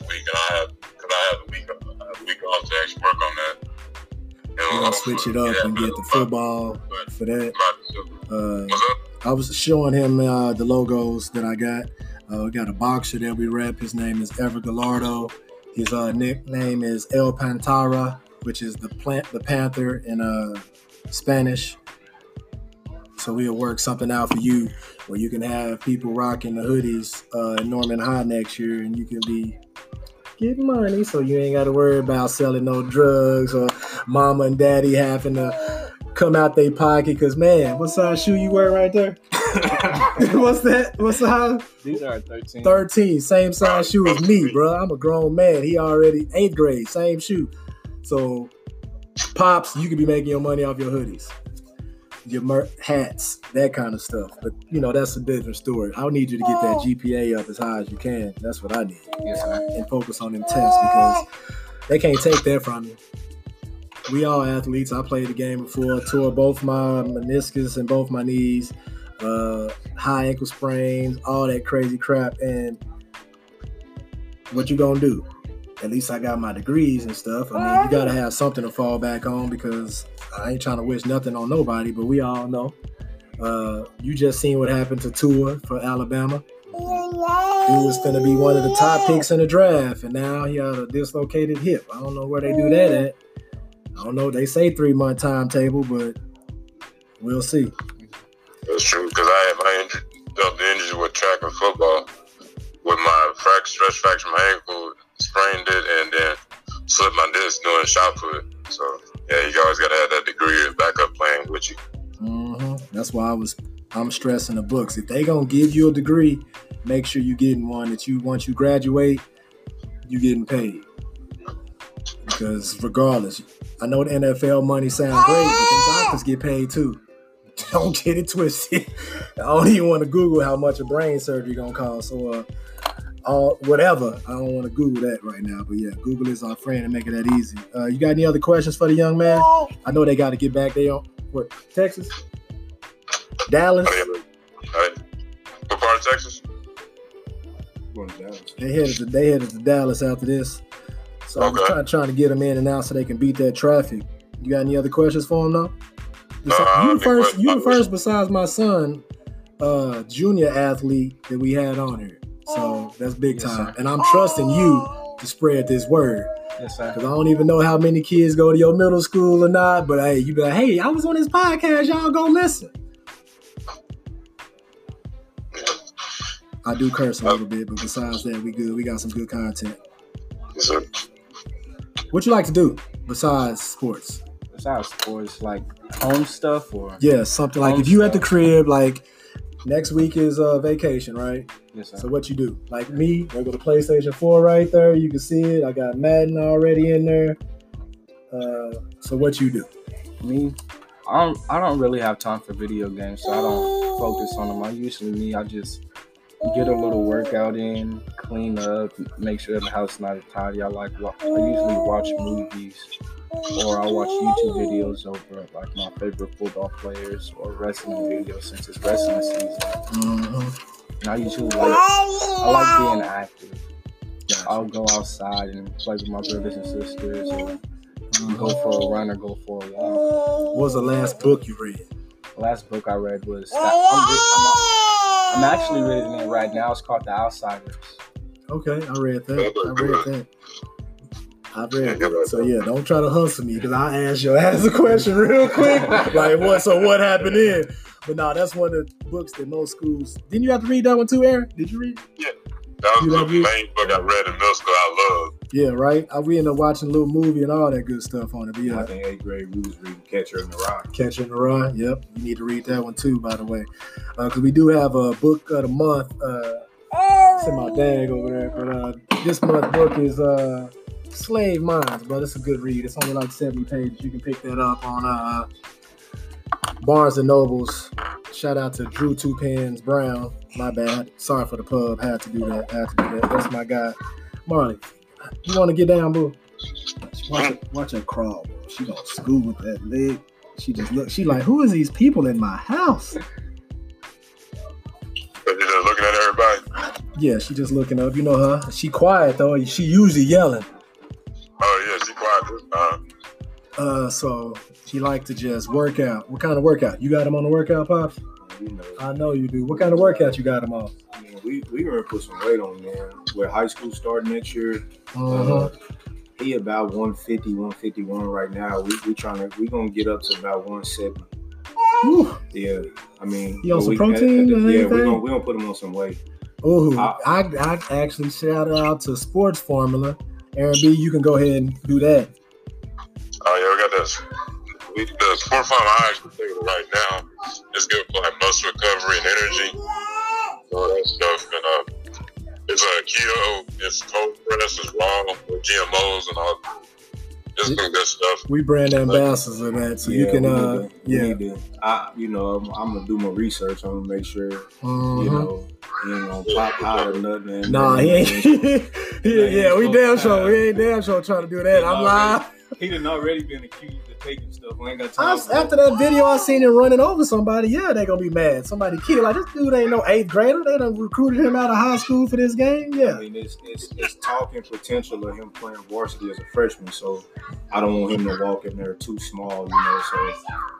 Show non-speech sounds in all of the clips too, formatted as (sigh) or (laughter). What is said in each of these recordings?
next week, and I have because I have a week, have week off to actually work on that. And We're gonna switch it up and get the football for that. Uh, I was showing him uh, the logos that I got. Uh, we got a boxer that we rep. His name is Ever Gallardo. His uh, nickname is El Pantera, which is the plant, the panther in uh, Spanish. So we'll work something out for you where you can have people rocking the hoodies uh, in Norman High next year, and you can be getting money, so you ain't got to worry about selling no drugs or mama and daddy having to come out their pocket. Cause man, what size shoe you wear right there? (laughs) What's that? What's the size? These are 13. 13, same size shoe as me, bro. I'm a grown man. He already eighth grade, same shoe. So, pops, you could be making your money off your hoodies, your mer- hats, that kind of stuff. But you know, that's a different story. I need you to get that GPA up as high as you can. That's what I need, Yes, sir. and focus on them tests because they can't take that from you. We all athletes. I played the game before. Tore both my meniscus and both my knees. Uh, high ankle sprains, all that crazy crap. And what you gonna do? At least I got my degrees and stuff. I mean, you gotta have something to fall back on because I ain't trying to wish nothing on nobody. But we all know. Uh, you just seen what happened to Tua for Alabama. He was gonna be one of the top picks in the draft, and now he had a dislocated hip. I don't know where they do that at. I don't know. They say three month timetable, but we'll see. That's true because I had my injury, dealt the injury with track and football with my fracture, stress fracture my ankle, sprained it, and then slipped my disc doing shot put. So yeah, you always gotta have that degree of backup plan with you. hmm That's why I was. I'm stressing the books. If they gonna give you a degree, make sure you getting one that you once you graduate, you getting paid. Because regardless, I know the NFL money sounds great, but the doctors get paid too. (laughs) Don't get it twisted. (laughs) I don't even want to Google how much a brain surgery gonna cost. So, uh, all whatever. I don't want to Google that right now. But yeah, Google is our friend and make it that easy. Uh, you got any other questions for the young man? I know they got to get back. They on what? Texas, Dallas. Oh, yeah. What part of Texas? Going to Dallas. They headed to they headed to Dallas after this. So I'm Okay. trying trying to get them in and out so they can beat that traffic. You got any other questions for them though? No, I you the first you the first besides my son, uh junior athlete that we had on here. So oh. that's big Yes, time. sir. and I'm trusting you to spread this word. Yes, sir. Cause I don't even know how many kids go to your middle school or not, but hey, you be like, hey, I was on this podcast, y'all go listen. I do curse a little bit, but besides that, we good. We got some good content. Yes, sir. What you like to do besides sports? Besides sports, like home stuff or Yeah, something like if you at the crib, like next week is uh, vacation, right? yes, sir. So what you do? Like me, I go to PlayStation 4 right there. You can see it. I got Madden already in there. Uh, so what you do? me, I don't I don't really have time for video games, so I don't focus on them. I usually me, I just get a little workout in, clean up, make sure the house is not as tidy. I like I usually watch movies or I watch YouTube videos over like my favorite football players or wrestling videos since it's wrestling season. And I usually like I like being active. I'll go outside and play with my brothers and sisters or go for a run or go for a walk. What was the last book you read? The last book I read was I'm, I'm, I'm actually reading it right now. It's called The Outsiders. Okay, I read that. I read that. I read that. (laughs) So yeah, don't try to hustle me because I ask your ass a question real quick. (laughs) like what? So what happened in? But no, that's one of the books that most schools. Didn't you have to read that one too, Aaron? Did you read? Yeah. That was You the main book I read in middle school. I loved. Yeah, right. I, we ended up watching a little movie and all that good stuff on it. But I think eighth grade we was reading Catcher in the Rye. Catcher in the Rye. Yep, you need to read that one too, by the way, because we do have a book of the month. Uh, it's in my bag over there, but uh, this month book is uh, Slave Minds, bro. it's a good read. It's only like seventy pages. You can pick that up on uh, Barnes and Nobles. Shout out to Drew Two Pens Brown. My bad. Sorry for the pub. Had to do that. Had to do that. That's my guy, Marley. You want to get down, boo? Watch her, watch her crawl. Bro. She gonna school with that leg. She just look. She like, who is these people in my house? But you're just looking at everybody. Yeah, she just looking up. You know her. She quiet though. She usually yelling. Oh yeah, she quiet this time. Uh, so she like to just work out. What kind of workout? You got him on the workout, pops? You know, I know you do. What kind of workout you got him on? I mean, we we gonna put some weight on man. With high school starting next year, Uh-huh. uh, he about 150, 151 right now. We we trying to we gonna get up to about 170. Whew. Yeah, I mean, He on some we- protein or yeah, anything? we gonna we gonna put him on some weight. Ooh, I- I, I actually shout out to Sports Formula. Aaron B, you can go ahead and do that. Oh yeah, we got this. We the farm I actually taking it right now. It's good for like muscle recovery and energy. All that stuff. And uh, it's a keto. It's cold press. It's raw with GMOs and all. It's some good stuff. We brand ambassadors of that, so you can we uh need to- we yeah. need to- I you know I'm, I'm gonna do my research. I'm gonna make sure you know You know, gonna pop out or nothing. and- Nah, he ain't. (laughs) yeah, yeah, we damn sure. We ain't damn sure trying to do that. I'm lying. He done already been accused of taking stuff. We ain't got time. I, after that video I seen him running over somebody, yeah, they gonna be mad. Somebody killed. Like this dude ain't no eighth grader. They done recruited him out of high school for this game. Yeah, I mean, it's, it's it's talking potential of him playing varsity as a freshman. So I don't want him to walk in there too small, you know. So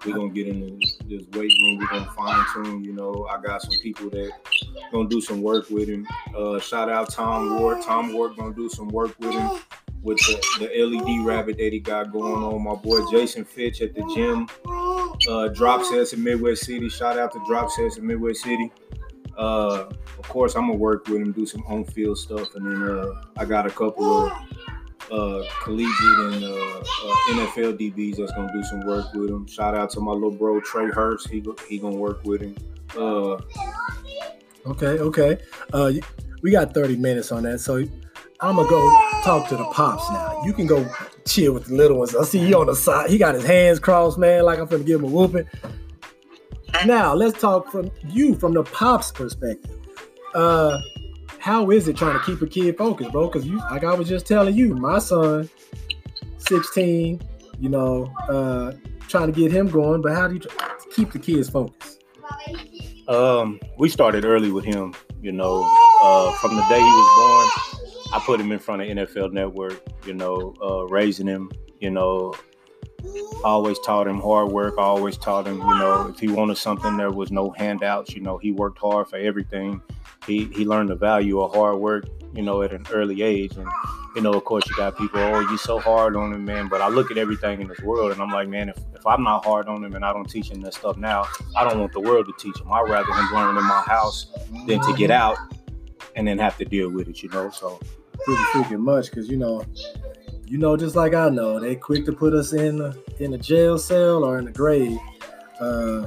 we're gonna get in this, this weight room. We're gonna fine tune. You know, I got some people that gonna do some work with him. Uh, shout out Tom Ward. Tom Ward gonna do some work with him with the, the LED rabbit that he got going on. My boy Jason Fitch at the gym. Uh, drop sets in Midwest City. Shout out to drop sets in Midwest City. Uh, of course, I'm gonna work with him, do some on field stuff, and then uh, I got a couple of uh, collegiate and uh, uh, NFL DBs that's gonna do some work with him. Shout out to my little bro Trey Hurst. He he gonna work with him. Okay, okay. We got 30 minutes on that, so I'm gonna go talk to the pops now. You can go chill with the little ones. I see you on the side. He got his hands crossed, man, like I'm gonna give him a whooping. Now let's talk from you, from the pops perspective. Uh, how is it trying to keep a kid focused, bro? Because you, like I was just telling you, my son, 16, you know, uh, trying to get him going. But how do you keep the kids focused? Um, we started early with him. You know, uh, from the day he was born, I put him in front of NFL Network. You know, uh, raising him. You know, always taught him hard work. I always taught him, you know, if he wanted something, there was no handouts. You know, he worked hard for everything. He he learned the value of hard work. You know, at an early age, and you know, of course, you got people, oh, you so hard on him, man. But I look at everything in this world, and I'm like, man, if, if I'm not hard on him and I don't teach him that stuff now, I don't want the world to teach him. I'd rather him learn in my house than to get out and then have to deal with it, you know. So pretty freaking much because you know, you know, just like I know, they quick to put us in in a jail cell or in the grave. Uh,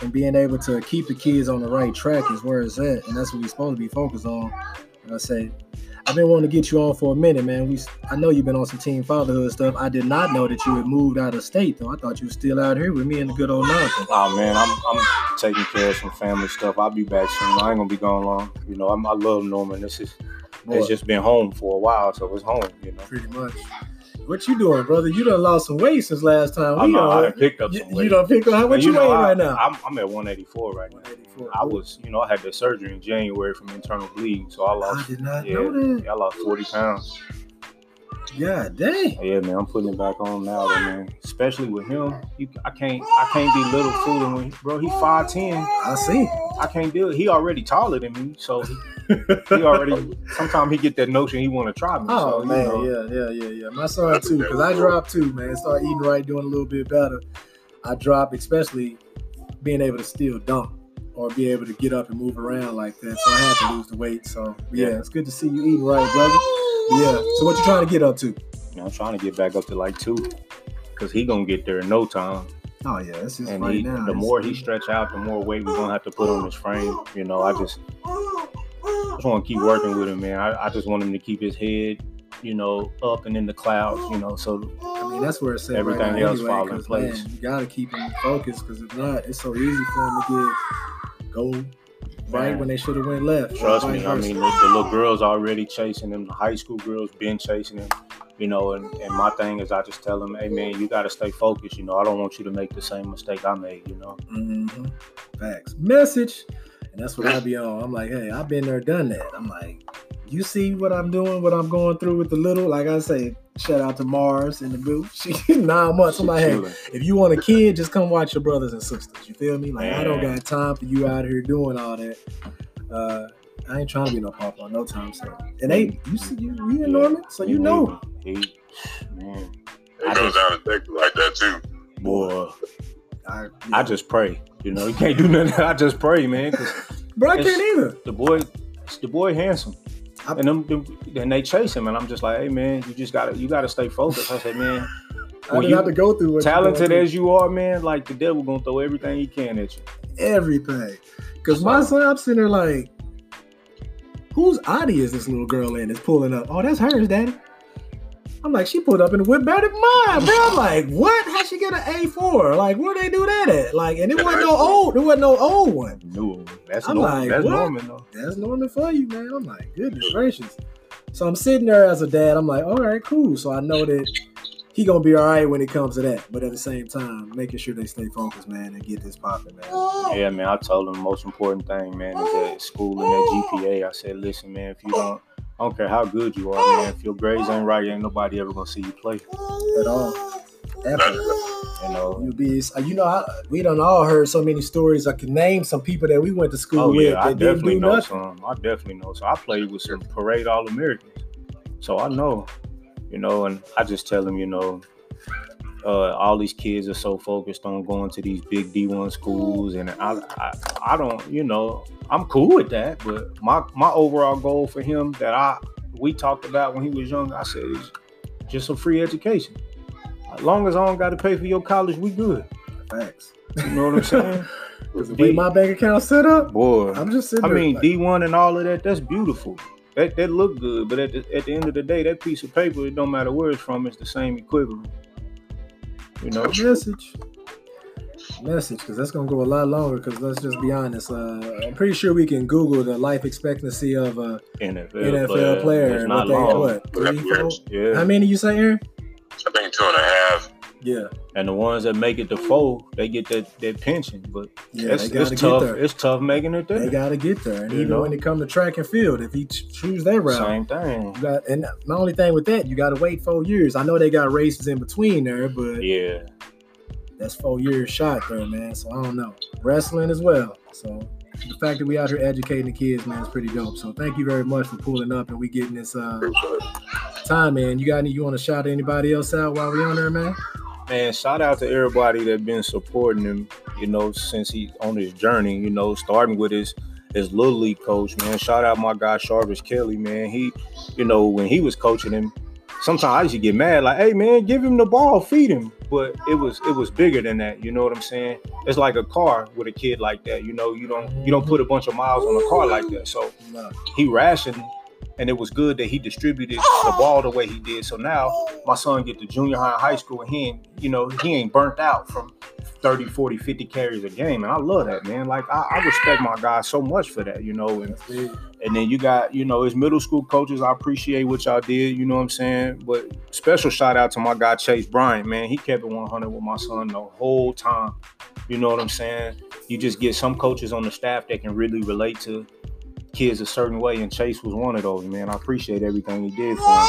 and being able to keep the kids on the right track is where it's at, and that's what we're supposed to be focused on. Like I say, I've been wanting to get you on for a minute, man. We, I know you've been on some team fatherhood stuff. I did not know that you had moved out of state, though. I thought you were still out here with me in the good old mountain. Oh man, I'm I'm taking care of some family stuff. I'll be back soon. I ain't gonna be gone long. You know, I'm, I love Norman. This is Boy, it's just been home for a while, so it's home. You know, pretty much. What you doing, brother? You done lost some weight since last time. I We know I picked up You, some you weight. done pick up how But much you, know, weighing I, right now? I'm, I'm at 184 right now. I was, you know, I had the surgery in January from internal bleeding, so I lost. I did not Yeah, know that. yeah, I lost 40 pounds. God dang. Oh, yeah, man, I'm putting it back on now, though, man. Especially with him, you, I can't, I can't be little fooling with, bro. He's 5'10. I see. I can't do it. He already taller than me, so he, he (laughs) already. Sometimes he get that notion he want to try me. Oh so, man, know. yeah, yeah, yeah, yeah. My son too, because I dropped too, man. Start eating right, doing a little bit better. I dropped, especially being able to still dunk or be able to get up and move around like that. So I had to lose the weight. So yeah, Yeah. it's good to see you eating right, brother. Yeah. So what you trying to get up to? You know, I'm trying to get back up to like two, cause he gonna get there in no time. Oh yeah, it's just And right he, now. the more he stretch out, the more weight we're gonna have to put on his frame. You know, I just, just want to keep working with him, man. I, I just want him to keep his head, you know, up and in the clouds. You know, so I mean, that's where it's at Everything right now else anyway, fall in 'cause, place. Man, you gotta keep him focused because if not, it's so easy for him to get go right when they should have went left. Trust me. I mean, the, the little girls already chasing him. The high school girls been chasing him. You know, and, and my thing is, I just tell them, hey man, you got to stay focused. You know, I don't want you to make the same mistake I made. You know. Mhm. Facts. Message. And that's what I be on. I'm like, hey, I've been there, done that. I'm like, you see what I'm doing, what I'm going through with the little, like I say, shout out to Mars in the booth. (laughs) She nine months. I'm like, hey, if you want a kid, just come watch your brothers and sisters. You feel me? Like I don't got time for you out here doing all that. Uh, I ain't trying to be no papa no time soon. And they, you see, you, you in Norman, so you know. He, man, It I goes just- down to Texas like that too. boy, I, I just pray. You know, you can't do nothing. (laughs) I just pray, man, bro, I can't either. the boy, the boy handsome. I- And them, them, then they chase him, and I'm just like, hey man, you just gotta, you gotta stay focused. I said, man, (laughs) I didn't you have to go through what talented going as you are, man, like the devil gonna throw everything he can at you. everything. Because my son, I'm sitting there like, whose Audi is this little girl in that's pulling up? Oh, that's hers, daddy. I'm like, she pulled up in the whip better than mine, bro. I'm like, what? How she get an A4? Like, where they do that at? Like, and it wasn't no old, it wasn't no old one. No, that's I'm normal. like, that's what? normal though. That's normal for you, man. I'm like, goodness gracious. So I'm sitting there as a dad. I'm like, all right, cool. So I know that he gonna be all right when it comes to that. But at the same time, making sure they stay focused, man, and get this popping, man. Yeah, man. I told him the most important thing, man, is that school and that GPA. I said, listen, man, if you don't, I don't care how good you are, man. If your grades ain't right, ain't nobody ever gonna see you play. At all. Ever. You know. You be, you know, I, we done all heard so many stories. I can name some people that we went to school Oh with yeah, I that didn't definitely do know nothing. some. I definitely know. So I played with some parade all Americans. So I know, you know, and I just tell them, you know, uh, all these kids are so focused on going to these big D1 schools, and I, I, I don't, you know, I'm cool with that. But my my overall goal for him that I we talked about when he was young, I said is just a free education. As long as I don't got to pay for your college, we good. Thanks. You know what I'm saying? (laughs) the way my bank account set up, Boy, I'm just sitting I mean, like, D one and all of that, that's beautiful. That that look good, but at the, at the end of the day, that piece of paper, it don't matter where it's from, it's the same equivalent. You know, message. Message because that's gonna go a lot longer because let's just be honest uh, i'm pretty sure we can google the life expectancy of a NFL, nfl player. It's not what they what three four? Yeah, how many you say aaron? I think two and a half. Yeah. And the ones that make it to four, they get that that pension. But yeah it's, it's tough. there. It's tough making it there. they gotta get there. And You even know? when it come to track and field if he choose that route Same thing. got and the only thing with that you gotta wait four years. I know they got races in between there but Yeah, that's four years shot there man. So i don't know. Wrestling as well. So the fact that we out here educating the kids man is pretty dope. So thank you very much for pulling up and we getting this uh time man. You got any you want to shout anybody else out while we on there man man. Shout out to everybody that been supporting him. You know, since he's on his journey. You know, starting with his his little league coach, man. Shout out my guy Jarvis Kelly, man. He, you know, when he was coaching him, sometimes I used to get mad, like, hey man, give him the ball, feed him. But it was it was bigger than that. You know what I'm saying? It's like a car with a kid like that. You know, you don't you don't put a bunch of miles on a car like that. So he rationed and it was good that he distributed the ball the way he did. So now my son get to junior high, high school, and he ain't, you know, he ain't burnt out from 30, 40, 50 carries a game. And I love that, man. Like I, I respect my guy so much for that, you know. And and then you got, you know, his middle school coaches. I appreciate what y'all did, you know what I'm saying? But special shout out to my guy Chase Bryant, man. He kept it 100 with my son the whole time. You know what I'm saying? You just get some coaches on the staff that can really relate to kids a certain way, and Chase was one of those, man. I appreciate everything he did for him.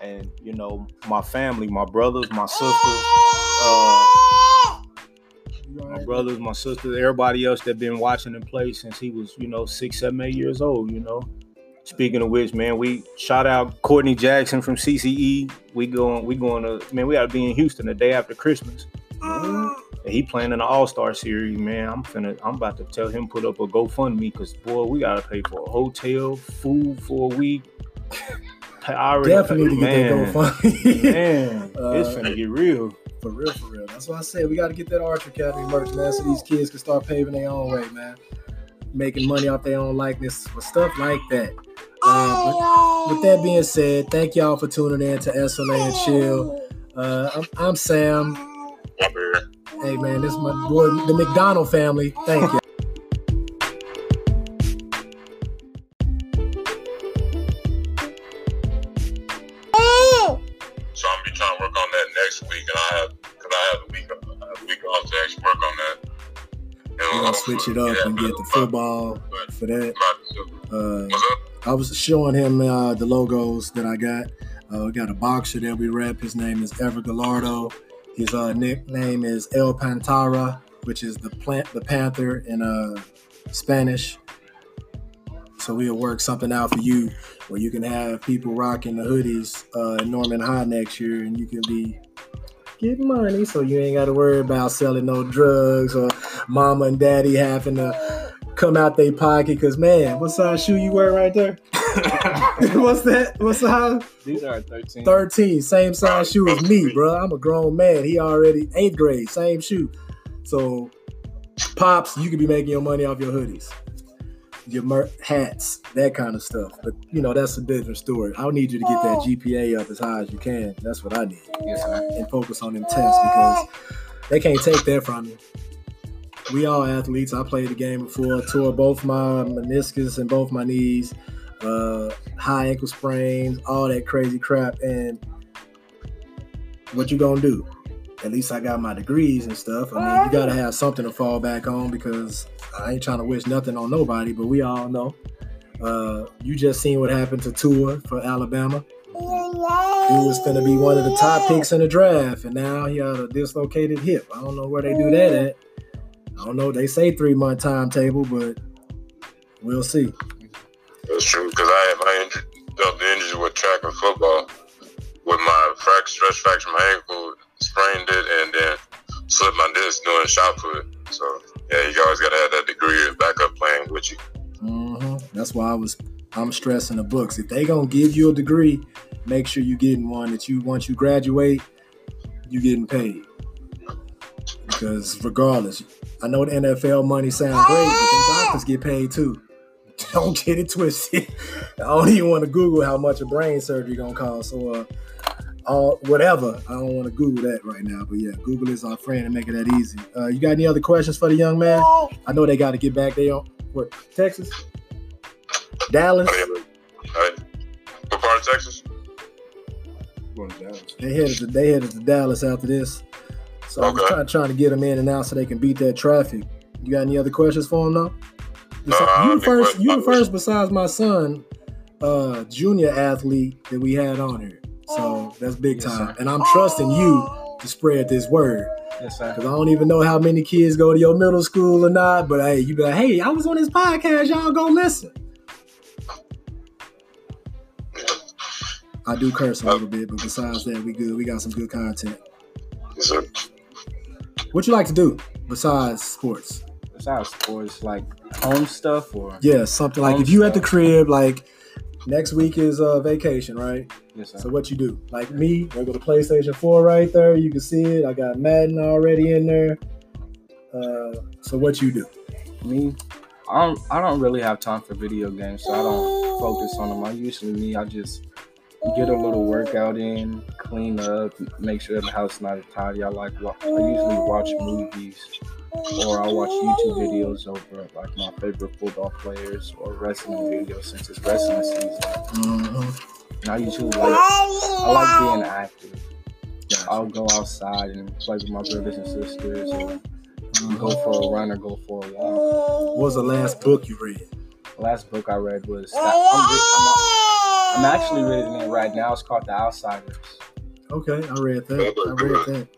And you know, my family, my brothers, my sisters, uh, my brothers, my sisters, everybody else that been watching him play since he was, you know, six, seven, eight years old, you know. Speaking of which, man, we shout out Courtney Jackson from CCE. We going, we going to, man, we got to be in Houston the day after Christmas. And he playing in the All Star series, man. I'm finna, I'm about to tell him put up a GoFundMe because boy, we gotta pay for a hotel, food for a week. (laughs) I already definitely need to get man, that GoFundMe. Man, (laughs) it's Uh, finna get real. For real, for real. That's why I said we got to get that Archer Academy merch, man, so these kids can start paving their own way, man. Making money off their own likeness for stuff like that. Uh, but with that being said, thank y'all for tuning in to SLA and Chill. Uh, I'm, I'm Sam. Hey, man, this is my boy, the McDonald family. Thank you. So I'm gonna be trying to work on that next week, and I have because I have the week I have week off to actually work on that. We're gonna switch switch it up Yeah, and get the football but- for that. Uh, I was showing him uh, the logos that I got. Uh, we got a boxer that we rep. His name is Ever Gallardo. His uh, nickname is El Pantera, which is the plant, the panther in uh, Spanish. So we'll work something out for you where you can have people rocking the hoodies uh, in Norman High next year, and you can be getting money, so you ain't got to worry about selling no drugs or mama and daddy having to come out their pocket. Cause man, what size shoe you wear right there? (laughs) (laughs) What's that? What's the? These are 13. 13, same size shoe as me, bro. I'm a grown man. He already eighth grade, same shoe. So, pops, you could be making your money off your hoodies, your mer- hats, that kind of stuff. But you know, that's a different story. I need you to get that GPA up as high as you can. That's what I need, Yes, sir. and focus on them tests because they can't take that from you. We all athletes. I played the game before. Tore both my meniscus and both my knees uh, high ankle sprains, all that crazy crap. And what you gonna do? At least I got my degrees and stuff. I mean, you gotta have something to fall back on because I ain't trying to wish nothing on nobody, but we all know. Uh, you just seen what happened to Tua for Alabama. He was gonna be one of the top picks in the draft, and now he had a dislocated hip. I don't know where they do that at. I don't know. They say three month timetable, but we'll see. That's true I injury, dealt the injury with track and football with my frac- stress fracture my ankle, sprained it, and then slipped my disc doing shot put. So yeah, you always gotta have that degree of backup plan with you. hmm That's why I was I'm stressing the books. If they gonna give you a degree, make sure you getting one that you once you graduate, you getting paid. Because regardless, I know the NFL money sounds great, but the doctors get paid too. Don't get it twisted. (laughs) I don't even want to Google how much a brain surgery gonna cost. So uh whatever. I don't want to Google that right now. But yeah, Google is our friend and make it that easy. Uh, you got any other questions for the young man? I know they got to get back there. On, what Texas? Dallas. I mean. What part of Texas? Going to Dallas. They headed to they headed to Dallas after this. So I'm trying, trying to get them in and out so they can beat that traffic. You got any other questions for them though? No, I you don't the first. what- You the first besides my son, uh, junior athlete that we had on here. So that's big Yes, time. sir. And I'm trusting you to spread this word Yes, sir. because I don't even know how many kids go to your middle school or not. But hey, you be like, hey, I was on this podcast. Y'all go listen. I do curse a little bit, but besides that, we good. We got some good content. Yes, sir. What you like to do besides sports? Besides sports, like home stuff or Yeah, something like if you at the crib, like next week is uh, vacation, right? yes, sir. So what you do? Like me, I go to PlayStation 4 right there. You can see it. I got Madden already in there. Uh, so what you do? me, I don't I don't really have time for video games, so I don't focus on them. I usually me, I just get a little workout in, clean up, make sure the house is not as tidy. I like I usually watch movies or I watch YouTube videos over like my favorite football players or wrestling videos since it's wrestling season. Mhm. And I usually like I like being active. I'll go outside and play with my brothers and sisters or go for a run or go for a walk. What was the last book you read? The last book I read was I'm, re- I'm, I'm actually reading it right now. It's called The Outsiders. Okay, I read that. I read that.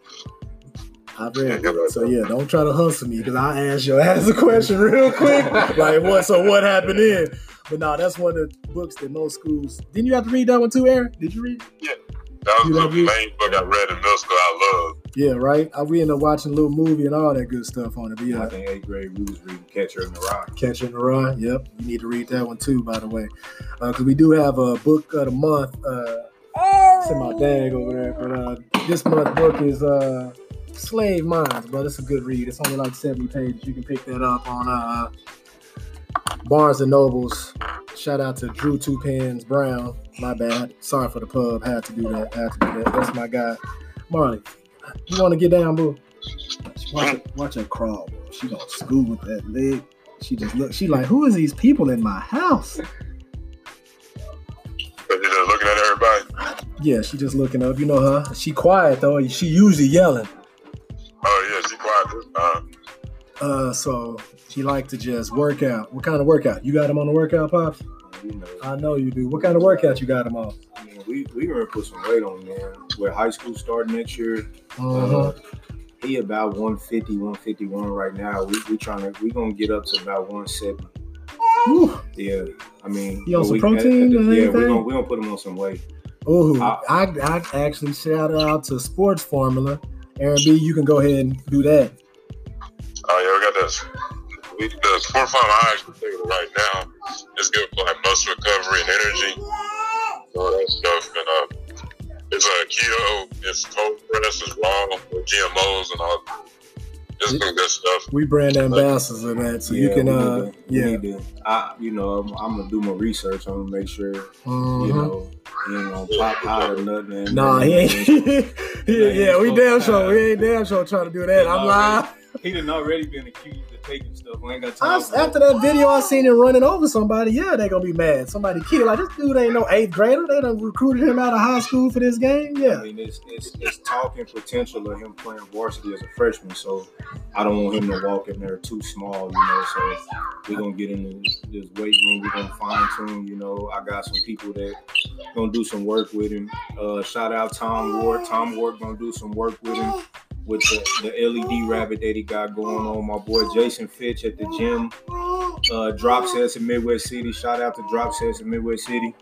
I read that. So yeah, don't try to hustle me because I ask your (laughs) ass a question real quick. like what? So what happened in? But no, that's one of the books that most schools. Didn't you have to read that one too, Aaron? Did you read? Yeah. That was You the like you- main book I read in middle school. I love. Yeah, right. I we ended up watching a little movie and all that good stuff on it. But I think eighth grade we was reading Catcher in the Rye. Catcher in the Rye. Yep, you need to read that one too, by the way, because we do have a book of the month. Uh, it's in my bag over there, but uh, this month book is uh, Slave Minds, but it's a good read. It's only like seventy pages. You can pick that up on uh, Barnes and Nobles. Shout out to Drew Two Pens Brown. My bad. Sorry for the pub. Had to do that. Had to do that. That's my guy, Marley. You want to get down, boo? Watch her, watch her crawl. Bro. She gonna school with that leg. She just look. She like, who is these people in my house? You're just looking at everybody. Yeah, she just looking up. You know her. She quiet though. She usually yelling. Uh, so he like to just work out. What kind of workout? You got him on the workout, pops? You know, I know you do. What kind of workout you got him on? I mean, we we gonna put some weight on man. With high school starting next year, Uh-huh. uh, he about 150, 151 right now. We we trying to we gonna get up to about 170. Whew. Yeah, I mean, You on some we- protein or yeah, we anything? gonna we gonna put him on some weight. Ooh, I- I, I actually shout out to Sports Formula. Aaron B, you can go ahead and do that. Oh yeah, we got this. We the sport farm I actually taking it right now. It's good for like muscle recovery and energy. All that stuff. And uh, it's a keto. It's cold press as raw with GMOs and all. It's some good stuff. We brand ambassadors of that, so you can, we uh, to- yeah. need to- I, you know, I'm, I'm gonna do my research. I'm gonna make sure, Mhm. you know, he ain't gonna pop hot or nothing. and- Nah, he ain't. (laughs) yeah, yeah, we damn sure. We ain't damn sure trying to do that. I'm lying. He done already been accused of taking stuff. We ain't got time. for after that video I seen him running over somebody, yeah, they gonna be mad. Somebody killed like this dude ain't no eighth grader. They done recruited him out of high school for this game. Yeah, I mean, it's, it's, it's talking potential of him playing varsity as a freshman. So I don't want him to walk in there too small, you know. So we're gonna get in this, this weight room. We're gonna fine tune. You know, I got some people that gonna do some work with him. Uh, shout out Tom Ward. Tom Ward gonna do some work with him with the, the LED rabbit that he got going on. My boy Jason Fitch at the gym. Uh, drop sets in Midwest City. Shout out to Drop Sets in Midwest City.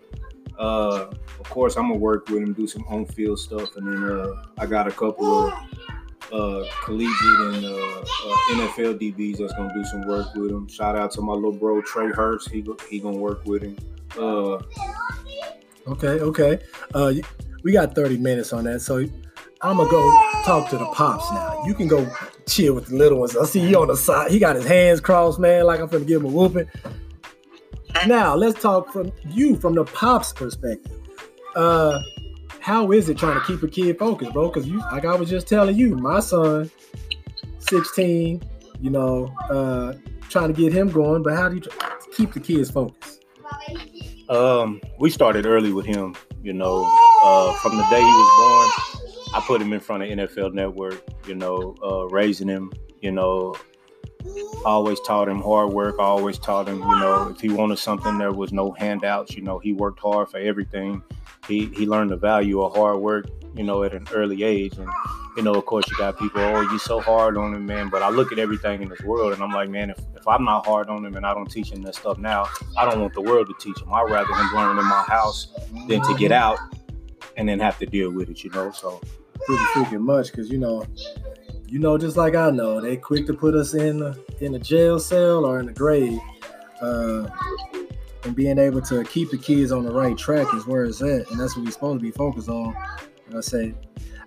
Uh, of course, I'm gonna work with him, do some on field stuff, and then uh, I got a couple of uh, collegiate and uh, uh, NFL DBs that's gonna do some work with him. Shout out to my little bro Trey Hurst. He he gonna work with him. Uh, Okay, okay. We got 30 minutes on that, so I'm gonna go talk to the pops now. You can go chill with the little ones. I see you on the side. He got his hands crossed, man, like I'm gonna give him a whooping. Now let's talk from you, from the pops perspective. Uh, how is it trying to keep a kid focused, bro? Because you, like I was just telling you, my son, 16, you know, uh, trying to get him going. But how do you keep the kids focused? Um, we started early with him. You know, uh, from the day he was born, I put him in front of NFL Network. You know, uh, raising him. You know, always taught him hard work. I always taught him, you know, if he wanted something, there was no handouts. You know, he worked hard for everything. He he learned the value of hard work. You know, at an early age, and you know, of course, you got people, oh, you so hard on him, man. But I look at everything in this world, and I'm like, man, if, if I'm not hard on him and I don't teach him that stuff now, I don't want the world to teach him. I'd rather him learn in my house than to get out and then have to deal with it, you know. So pretty freaking much because you know, you know, just like I know, they quick to put us in in a jail cell or in the grave. Uh, and being able to keep the kids on the right track is where it's at, and that's what we're supposed to be focused on. And I say,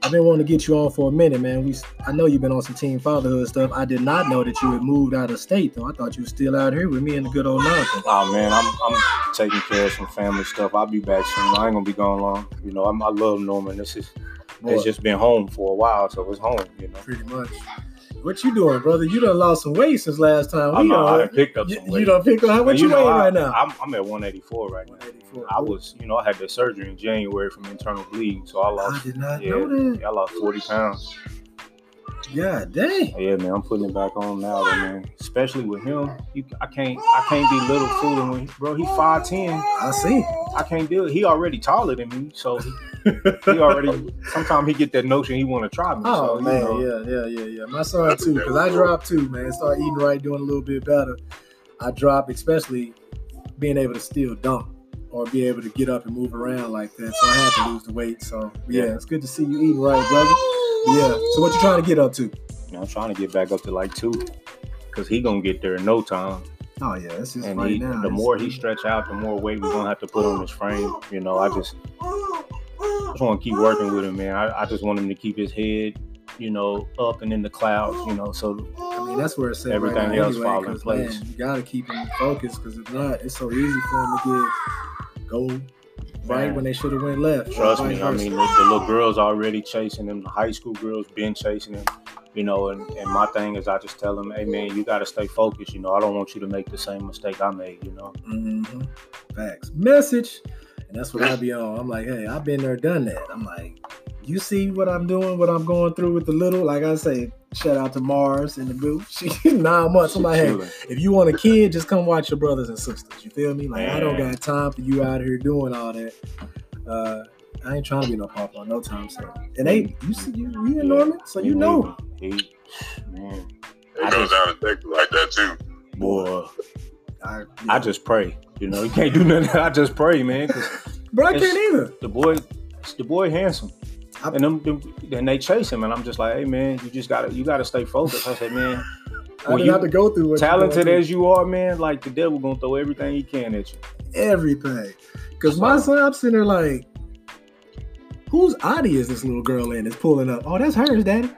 I've been wanting to get you on for a minute, man. We, I know you've been on some team fatherhood stuff. I did not know that you had moved out of state, though. I thought you were still out here with me in the good old mountain. Oh man, I'm I'm taking care of some family stuff. I'll be back soon. I ain't gonna be gone long. You know, I'm, I love Norman. This is Boy, it's just been home for a while, so it's home. You know, pretty much. What you doing, brother? You done lost some weight since last time. I'm We not, I done- done picked up you, some you weight. done picked up. How And much you, know, weighing I, right now? I'm, I'm at 184 right now. 184. I was, you know, I had the surgery in January from internal bleeding, so I lost. I did not Yeah, know that. yeah, I lost 40 pounds. God dang. Yeah, man, I'm putting it back on now, though, man. Especially with him, you, I can't, I can't be little fooling with, bro. He 5'10. I see. I can't do it. He already taller than me, so he, he already. Sometimes he get that notion he want to try me. Oh so, man, know, yeah, yeah, yeah, yeah. My son too, because I dropped too, man. Start eating right, doing a little bit better. I dropped, especially being able to still dunk or be able to get up and move around like that. So I had to lose the weight. So yeah, Yeah. it's good to see you eating right, brother. Yeah. So what you trying to get up to? You I'm trying to get back up to like two, cause he gonna get there in no time. Oh yeah, it's just And right he, now. the more he stretch out, the more weight we're gonna have to put on his frame. You know, I just, just want to keep working with him, man. I, I just want him to keep his head, you know, up and in the clouds. You know, so I mean, that's where it's at Everything right now else anyway, fall in 'cause, place. Man, you gotta keep him focused because if not, it's so easy for him to get go right Man. when they should have went left. Trust me, I mean, the, the little girls already chasing them. The high school girls been chasing them. you know. And, and my thing is, I just tell them, hey man, you got to stay focused. You know, I don't want you to make the same mistake I made. You know. hmm Facts. Message. And that's what I be on. I'm like, hey, I've been there, done that. I'm like, you see what I'm doing, what I'm going through with the little. Like I say, shout out to Mars in the booth. (laughs) She nine months. I'm like, hey, if you want a kid, just come watch your brothers and sisters. You feel me? Like I don't got time for you out here doing all that. Uh, I ain't trying to be no papa no time soon. And they, you see, you, you in Norman, so you know. He, man, It goes down to Texas like that too. boy, I, I just pray. You know, you can't do nothing. (laughs) I just pray, man. bro, I can't either. the boy, the boy handsome. And them, them, then they chase him, and I'm just like, hey man, you just gotta, you gotta stay focused. I said, man, (laughs) when you have to go through you talented going as you are, man, like the devil gonna throw everything he can at you. everything. Because my son, I'm sitting there like, whose Audi is this little girl in that's pulling up? Oh, that's hers, daddy.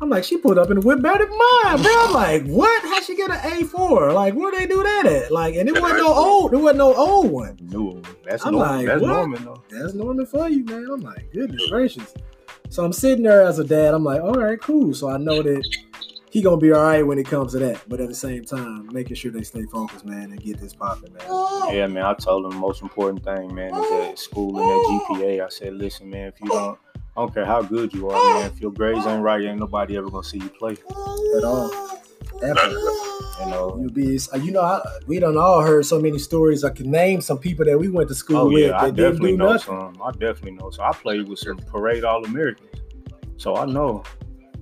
I'm like, she pulled up in the whip better than mine, bro. I'm like, what? How she get an A4? Like, where they do that at? Like, and it wasn't no old, it wasn't no old one. No, that's I'm normal. like, that's what? Norman though. That's normal for you, man. I'm like, goodness gracious. So I'm sitting there as a dad. I'm like, all right, cool. So I know that he gonna be all right when it comes to that. But at the same time, making sure they stay focused, man, and get this popping, man. Yeah, man. I told him the most important thing, man, is that school and that GPA. I said, listen, man, if you don't, I don't care how good you are, man. If your grades ain't right, ain't nobody ever gonna see you play. At all. Ever. You know. You be, uh, you know, I, we done all heard so many stories. I can name some people that we went to school Oh with yeah, I that didn't definitely do know nothing. some. I definitely know. So I played with some parade all Americans. So I know,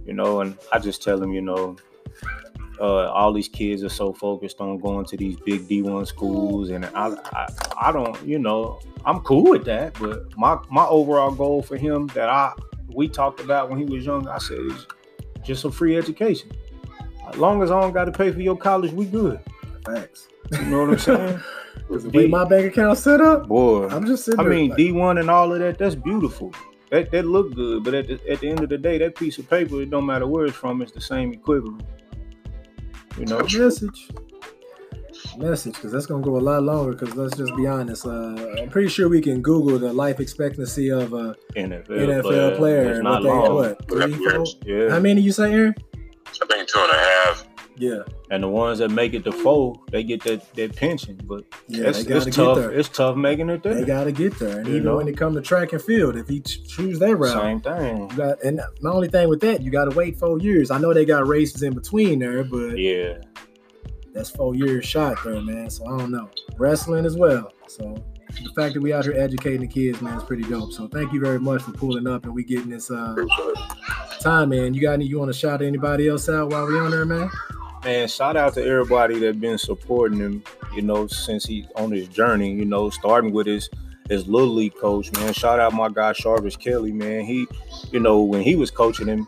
you know, and I just tell them, you know, uh, all these kids are so focused on going to these big D1 schools, and I, I, I don't, you know, I'm cool with that. But my my overall goal for him that I we talked about when he was young, I said is just a free education. As long as I don't got to pay for your college, we good. Thanks. You know what I'm saying? (laughs) way my bank account set up, Boy, I'm just sitting I mean, like, D one and all of that, that's beautiful. That that look good, but at the, at the end of the day, that piece of paper, it don't matter where it's from, it's the same equivalent. You know, message. Message because that's gonna go a lot longer because let's just be honest uh, i'm pretty sure we can google the life expectancy of a NFL, nfl player. It's and not what they long. what three four? Yeah, how many you say aaron? I think two and a half. Yeah and the ones that make it to four, they get that, that pension. But yeah it's, it's tough. It's tough making it there. they gotta get there and You even know? when it comes to track and field if he choose that route Same thing. you got and the only thing with that you gotta wait four years i know they got races in between there but Yeah, that's four years shot there man so i don't know wrestling as well so the fact that we out here educating the kids man is pretty dope so thank you very much for pulling up and we getting this uh time, man. You got any? You want to shout anybody else out while we on there, man? Man. Shout out to everybody that been supporting him. You know, since he's on his journey. You know, starting with his his little league coach, man. Shout out my guy Jarvis Kelly, man. He, you know, when he was coaching him,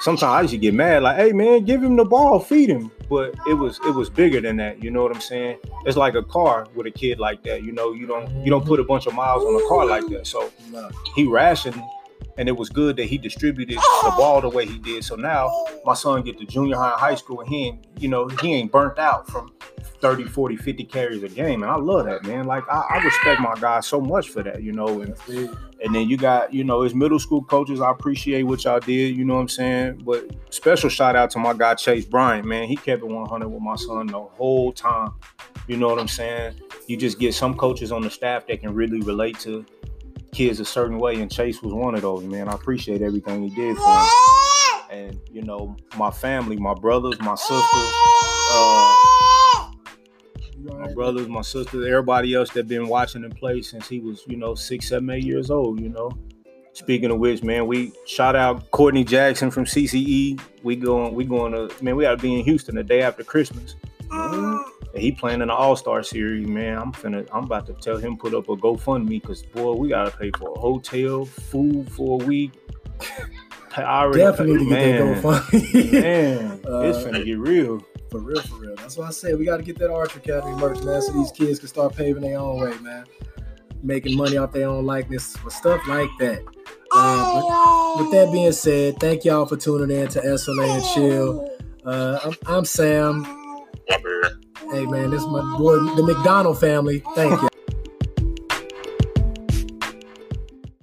sometimes I used to get mad, like, hey man, give him the ball, feed him. But it was it was bigger than that. You know what I'm saying? It's like a car with a kid like that. You know, you don't you don't put a bunch of miles on a car like that. So he rationed and it was good that he distributed the oh! ball the way he did. So now my son get to junior high and high school and he ain't, you know, he ain't burnt out from 30, 40, 50 carries a game. And I love that, man. Like I, I respect my guy so much for that, you know. And and then you got, you know, his middle school coaches, I appreciate what y'all did, you know what I'm saying? But special shout out to my guy Chase Bryant, man. He kept it 100 with my son the whole time. You know what I'm saying? You just get some coaches on the staff that can really relate to kids a certain way, and Chase was one of those, man. I appreciate everything he did for him. And you know, my family, my brothers, my sisters, uh, my brothers, my sisters, everybody else that been watching him play since he was, you know, six, seven, eight years old, you know. Speaking of which, man, we shout out Courtney Jackson from CCE. We going, we going to, man, we gotta be in Houston the day after Christmas. And he playing in the All Star series, man. I'm finna, I'm about to tell him put up a GoFundMe because boy, we gotta pay for a hotel, food for a week. (laughs) I already Definitely need to get man, that GoFundMe. Man, (laughs) it's Uh, finna get real. for real, for real. That's why I said we got to get that Archer Academy merch, man, so these kids can start paving their own way, man. Making money off their own likeness for stuff like that. Uh, but with that being said, thank y'all for tuning in to SLA and Chill. Uh, I'm, I'm Sam. Hey man, this is my boy, the McDonald family. Thank y'all.